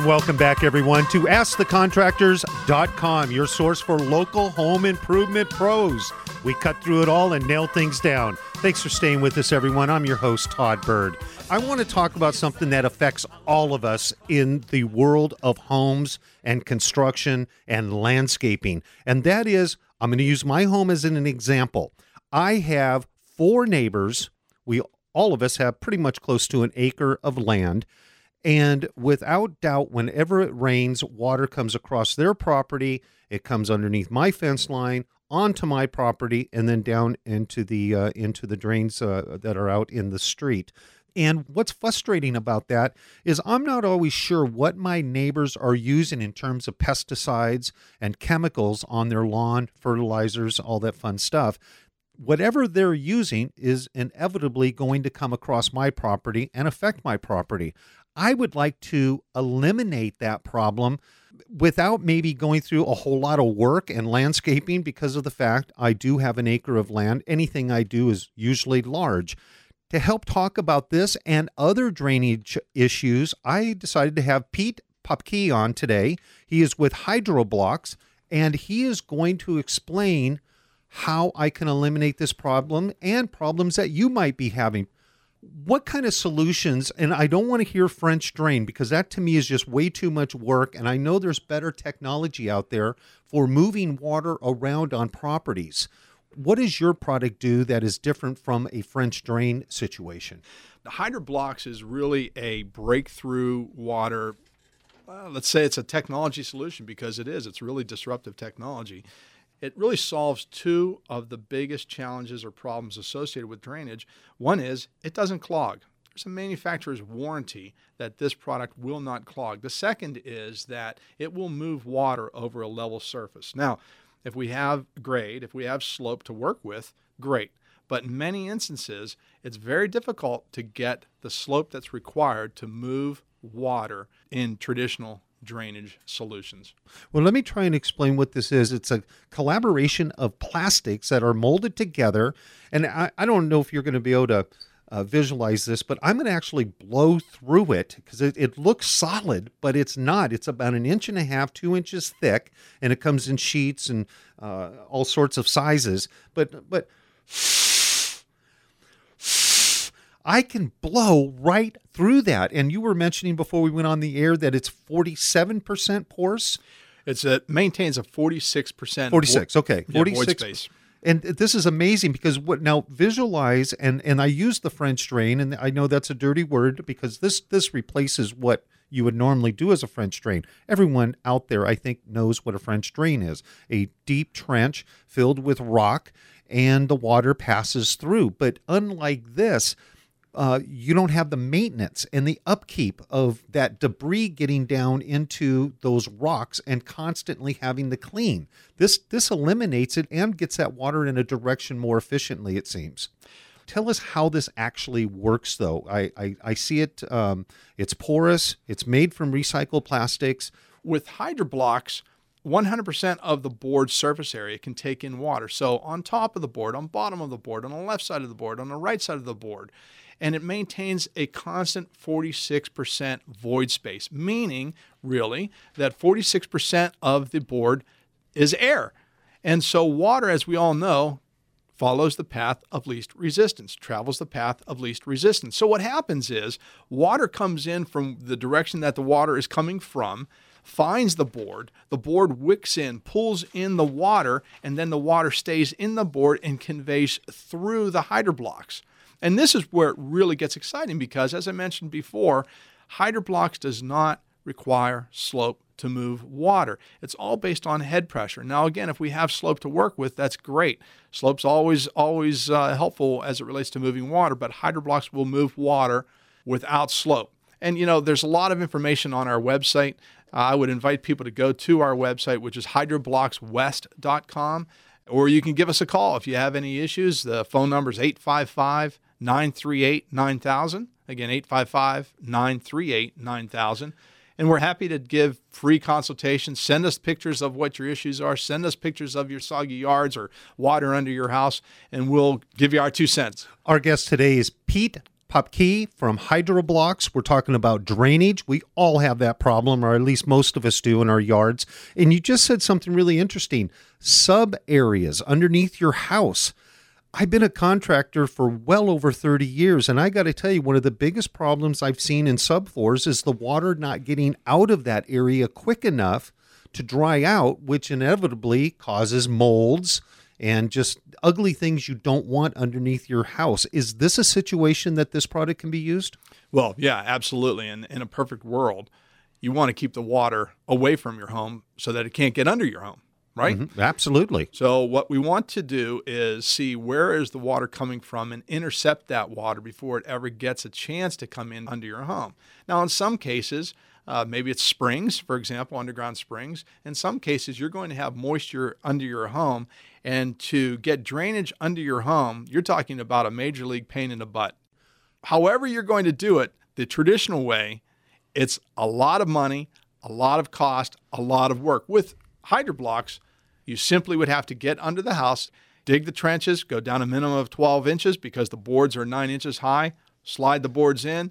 And welcome back, everyone, to AskTheContractors.com, your source for local home improvement pros. We cut through it all and nail things down. Thanks for staying with us, everyone. I'm your host, Todd Bird. I want to talk about something that affects all of us in the world of homes and construction and landscaping. And that is, I'm going to use my home as an example. I have four neighbors. We all of us have pretty much close to an acre of land. And without doubt, whenever it rains, water comes across their property. It comes underneath my fence line, onto my property, and then down into the uh, into the drains uh, that are out in the street. And what's frustrating about that is I'm not always sure what my neighbors are using in terms of pesticides and chemicals on their lawn, fertilizers, all that fun stuff whatever they're using is inevitably going to come across my property and affect my property. I would like to eliminate that problem without maybe going through a whole lot of work and landscaping because of the fact I do have an acre of land. Anything I do is usually large. To help talk about this and other drainage issues, I decided to have Pete Popke on today. He is with HydroBlox and he is going to explain how I can eliminate this problem and problems that you might be having what kind of solutions and i don't want to hear french drain because that to me is just way too much work and i know there's better technology out there for moving water around on properties. What does your product do that is different from a french drain situation? The HydroBlox is really a breakthrough water well, let's say it's a technology solution because it is it's really disruptive technology it really solves two of the biggest challenges or problems associated with drainage. One is it doesn't clog. There's a manufacturer's warranty that this product will not clog. The second is that it will move water over a level surface. Now, if we have grade, if we have slope to work with, great. But in many instances, it's very difficult to get the slope that's required to move water in traditional drainage solutions. Well, let me try and explain what this is. It's a collaboration of plastics that are molded together. And I, I don't know if you're going to be able to uh, visualize this, but I'm going to actually blow through it because it, it looks solid, but it's not. It's about an inch and a half, two inches thick, and it comes in sheets and uh, all sorts of sizes. But, but, I can blow right through that. And you were mentioning before we went on the air that it's 47% porous. It's a maintains a 46% 46, okay. 46 yeah, and this is amazing because what now visualize and and I use the French drain and I know that's a dirty word because this this replaces what you would normally do as a French drain. Everyone out there I think knows what a French drain is. A deep trench filled with rock and the water passes through. But unlike this, uh, you don't have the maintenance and the upkeep of that debris getting down into those rocks and constantly having to clean. This this eliminates it and gets that water in a direction more efficiently. It seems. Tell us how this actually works, though. I I, I see it. Um, it's porous. It's made from recycled plastics. With HydroBlox, 100% of the board surface area can take in water. So on top of the board, on bottom of the board, on the left side of the board, on the right side of the board, and it maintains a constant 46% void space, meaning really that 46% of the board is air. And so water, as we all know, follows the path of least resistance, travels the path of least resistance. So what happens is water comes in from the direction that the water is coming from, finds the board, the board wicks in, pulls in the water, and then the water stays in the board and conveys through the HydroBlox. And this is where it really gets exciting because, as I mentioned before, HydroBlox does not require slope to move water. It's all based on head pressure. Now, again, if we have slope to work with, that's great. Slope's always always uh, helpful as it relates to moving water, but HydroBlox will move water without slope. And you know, there's a lot of information on our website. Uh, I would invite people to go to our website, which is hydrobloxwest.com, or you can give us a call if you have any issues. The phone number is 855 938 9000. Again, 855 938 9000. And we're happy to give free consultations. Send us pictures of what your issues are. Send us pictures of your soggy yards or water under your house, and we'll give you our two cents. Our guest today is Pete Popke from HydroBlox. We're talking about drainage. We all have that problem, or at least most of us do in our yards. And you just said something really interesting sub areas underneath your house. I've been a contractor for well over 30 years, and I got to tell you, one of the biggest problems I've seen in subfloors is the water not getting out of that area quick enough to dry out, which inevitably causes molds and just ugly things you don't want underneath your house. Is this a situation that this product can be used? Well, yeah, absolutely. And in a perfect world, you want to keep the water away from your home so that it can't get under your home, right? Mm-hmm. Absolutely. So what we want to do is see where is the water coming from and intercept that water before it ever gets a chance to come in under your home. Now, in some cases, uh, maybe it's springs, for example, underground springs. In some cases, you're going to have moisture under your home, and to get drainage under your home, you're talking about a major league pain in the butt. However, you're going to do it, the traditional way, it's a lot of money, a lot of cost, a lot of work. With HydroBlox, you simply would have to get under the house, dig the trenches, go down a minimum of 12 inches because the boards are nine inches high, slide the boards in.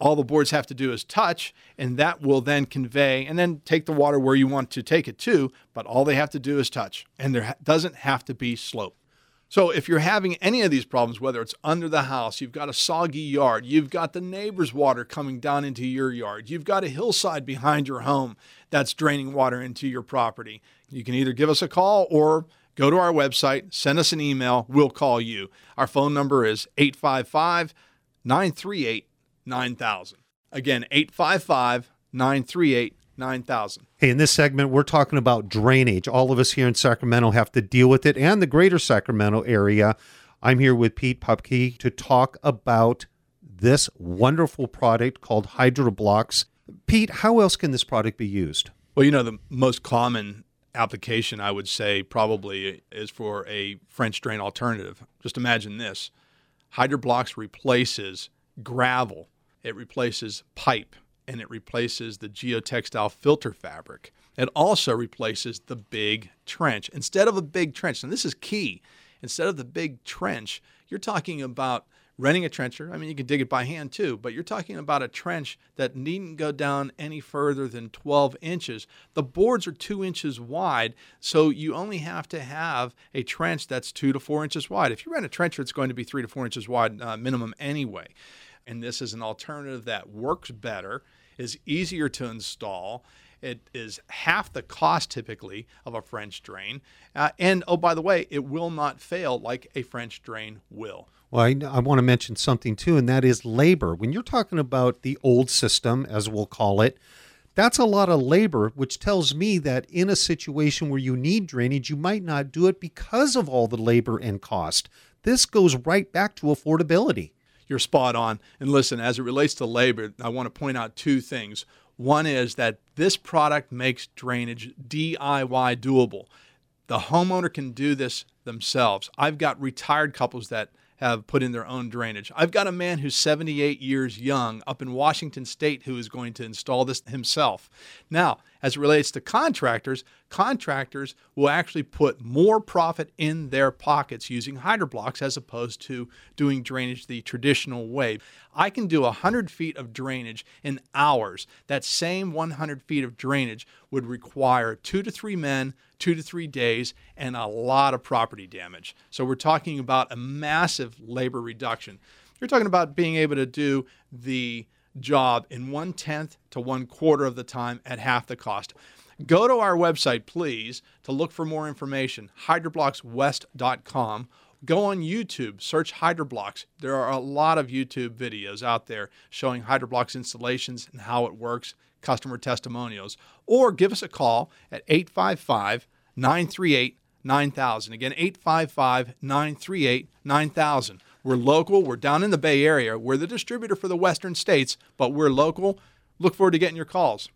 All the boards have to do is touch, and that will then convey and then take the water where you want to take it to. But all they have to do is touch, and there doesn't have to be slope. So if you're having any of these problems, whether it's under the house, you've got a soggy yard, you've got the neighbor's water coming down into your yard, you've got a hillside behind your home that's draining water into your property, you can either give us a call or go to our website, send us an email, we'll call you. Our phone number is 855 938 9000. Again, 855 938 9000. Hey, in this segment, we're talking about drainage. All of us here in Sacramento have to deal with it and the greater Sacramento area. I'm here with Pete Popke to talk about this wonderful product called HydroBlox. Pete, how else can this product be used? Well, you know, the most common application I would say probably is for a French drain alternative. Just imagine this HydroBlox replaces gravel, it replaces pipe, and it replaces the geotextile filter fabric. It also replaces the big trench. Instead of a big trench, and this is key, instead of the big trench, you're talking about renting a trencher. I mean, you can dig it by hand too, but you're talking about a trench that needn't go down any further than 12 inches. The boards are two inches wide, so you only have to have a trench that's two to four inches wide. If you rent a trencher, it's going to be three to four inches wide uh, minimum anyway. And this is an alternative that works better is easier to install. It is half the cost typically of a French drain. Uh, and oh, by the way, it will not fail like a French drain will. Well, I, I want to mention something too, and that is labor. When you're talking about the old system, as we'll call it, that's a lot of labor, which tells me that in a situation where you need drainage, you might not do it because of all the labor and cost. This goes right back to affordability you're spot on. And listen, as it relates to labor, I want to point out two things. One is that this product makes drainage DIY doable. The homeowner can do this themselves. I've got retired couples that have put in their own drainage. I've got a man who's 78 years young up in Washington State who is going to install this himself. Now, as it relates to contractors, contractors will actually put more profit in their pockets using HydroBlox as opposed to doing drainage the traditional way. I can do 100 feet of drainage in hours. That same 100 feet of drainage would require two to three men, two to three days, and a lot of property damage. So we're talking about a massive labor reduction. You're talking about being able to do the job in one tenth to one quarter of the time at half the cost. Go to our website, please, to look for more information, hydrobloxwest.com. Go on YouTube, search HydroBlox. There are a lot of YouTube videos out there showing HydroBlox installations and how it works, customer testimonials. Or give us a call at 855 938 9000. Again, 855 938 9000. We're local. We're down in the Bay Area. We're the distributor for the Western states, but we're local. Look forward to getting your calls.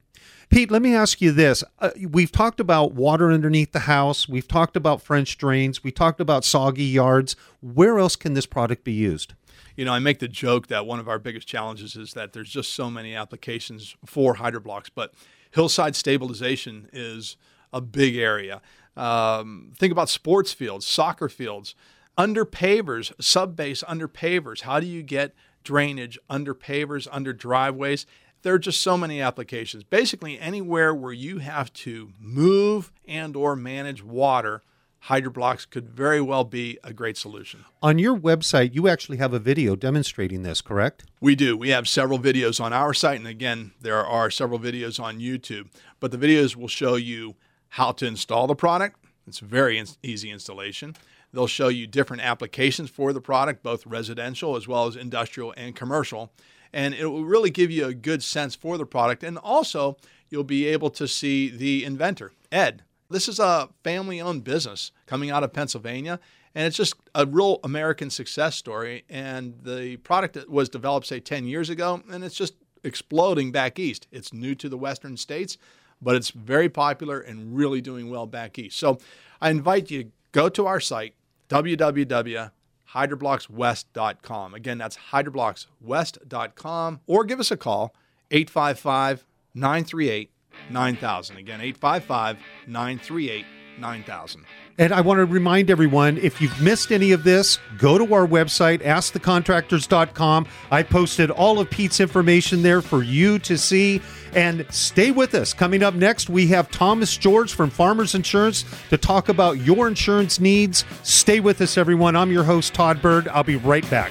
Pete, let me ask you this. Uh, we've talked about water underneath the house. We've talked about French drains. We talked about soggy yards. Where else can this product be used? You know, I make the joke that one of our biggest challenges is that there's just so many applications for HydroBlox, but hillside stabilization is a big area. Um, think about sports fields, soccer fields under pavers, sub base under pavers. How do you get drainage, under pavers, under driveways. There are just so many applications. Basically, anywhere where you have to move and or manage water, HydroBlox could very well be a great solution. On your website, you actually have a video demonstrating this, correct? We do. We have several videos on our site, and again, there are several videos on YouTube. But the videos will show you how to install the product. It's very in- easy installation. They'll show you different applications for the product, both residential as well as industrial and commercial. And it will really give you a good sense for the product. And also, you'll be able to see the inventor, Ed. This is a family owned business coming out of Pennsylvania. And it's just a real American success story. And the product that was developed, say, 10 years ago, and it's just exploding back east. It's new to the Western states, but it's very popular and really doing well back east. So I invite you to go to our site, www.hydrobloxwest.com. Again, that's hydrobloxwest.com, or give us a call, 855 938 9000. Again, 855 938 9000. And I want to remind everyone if you've missed any of this, go to our website, askthecontractors.com. I posted all of Pete's information there for you to see. And stay with us. Coming up next, we have Thomas George from Farmers Insurance to talk about your insurance needs. Stay with us, everyone. I'm your host, Todd Bird. I'll be right back.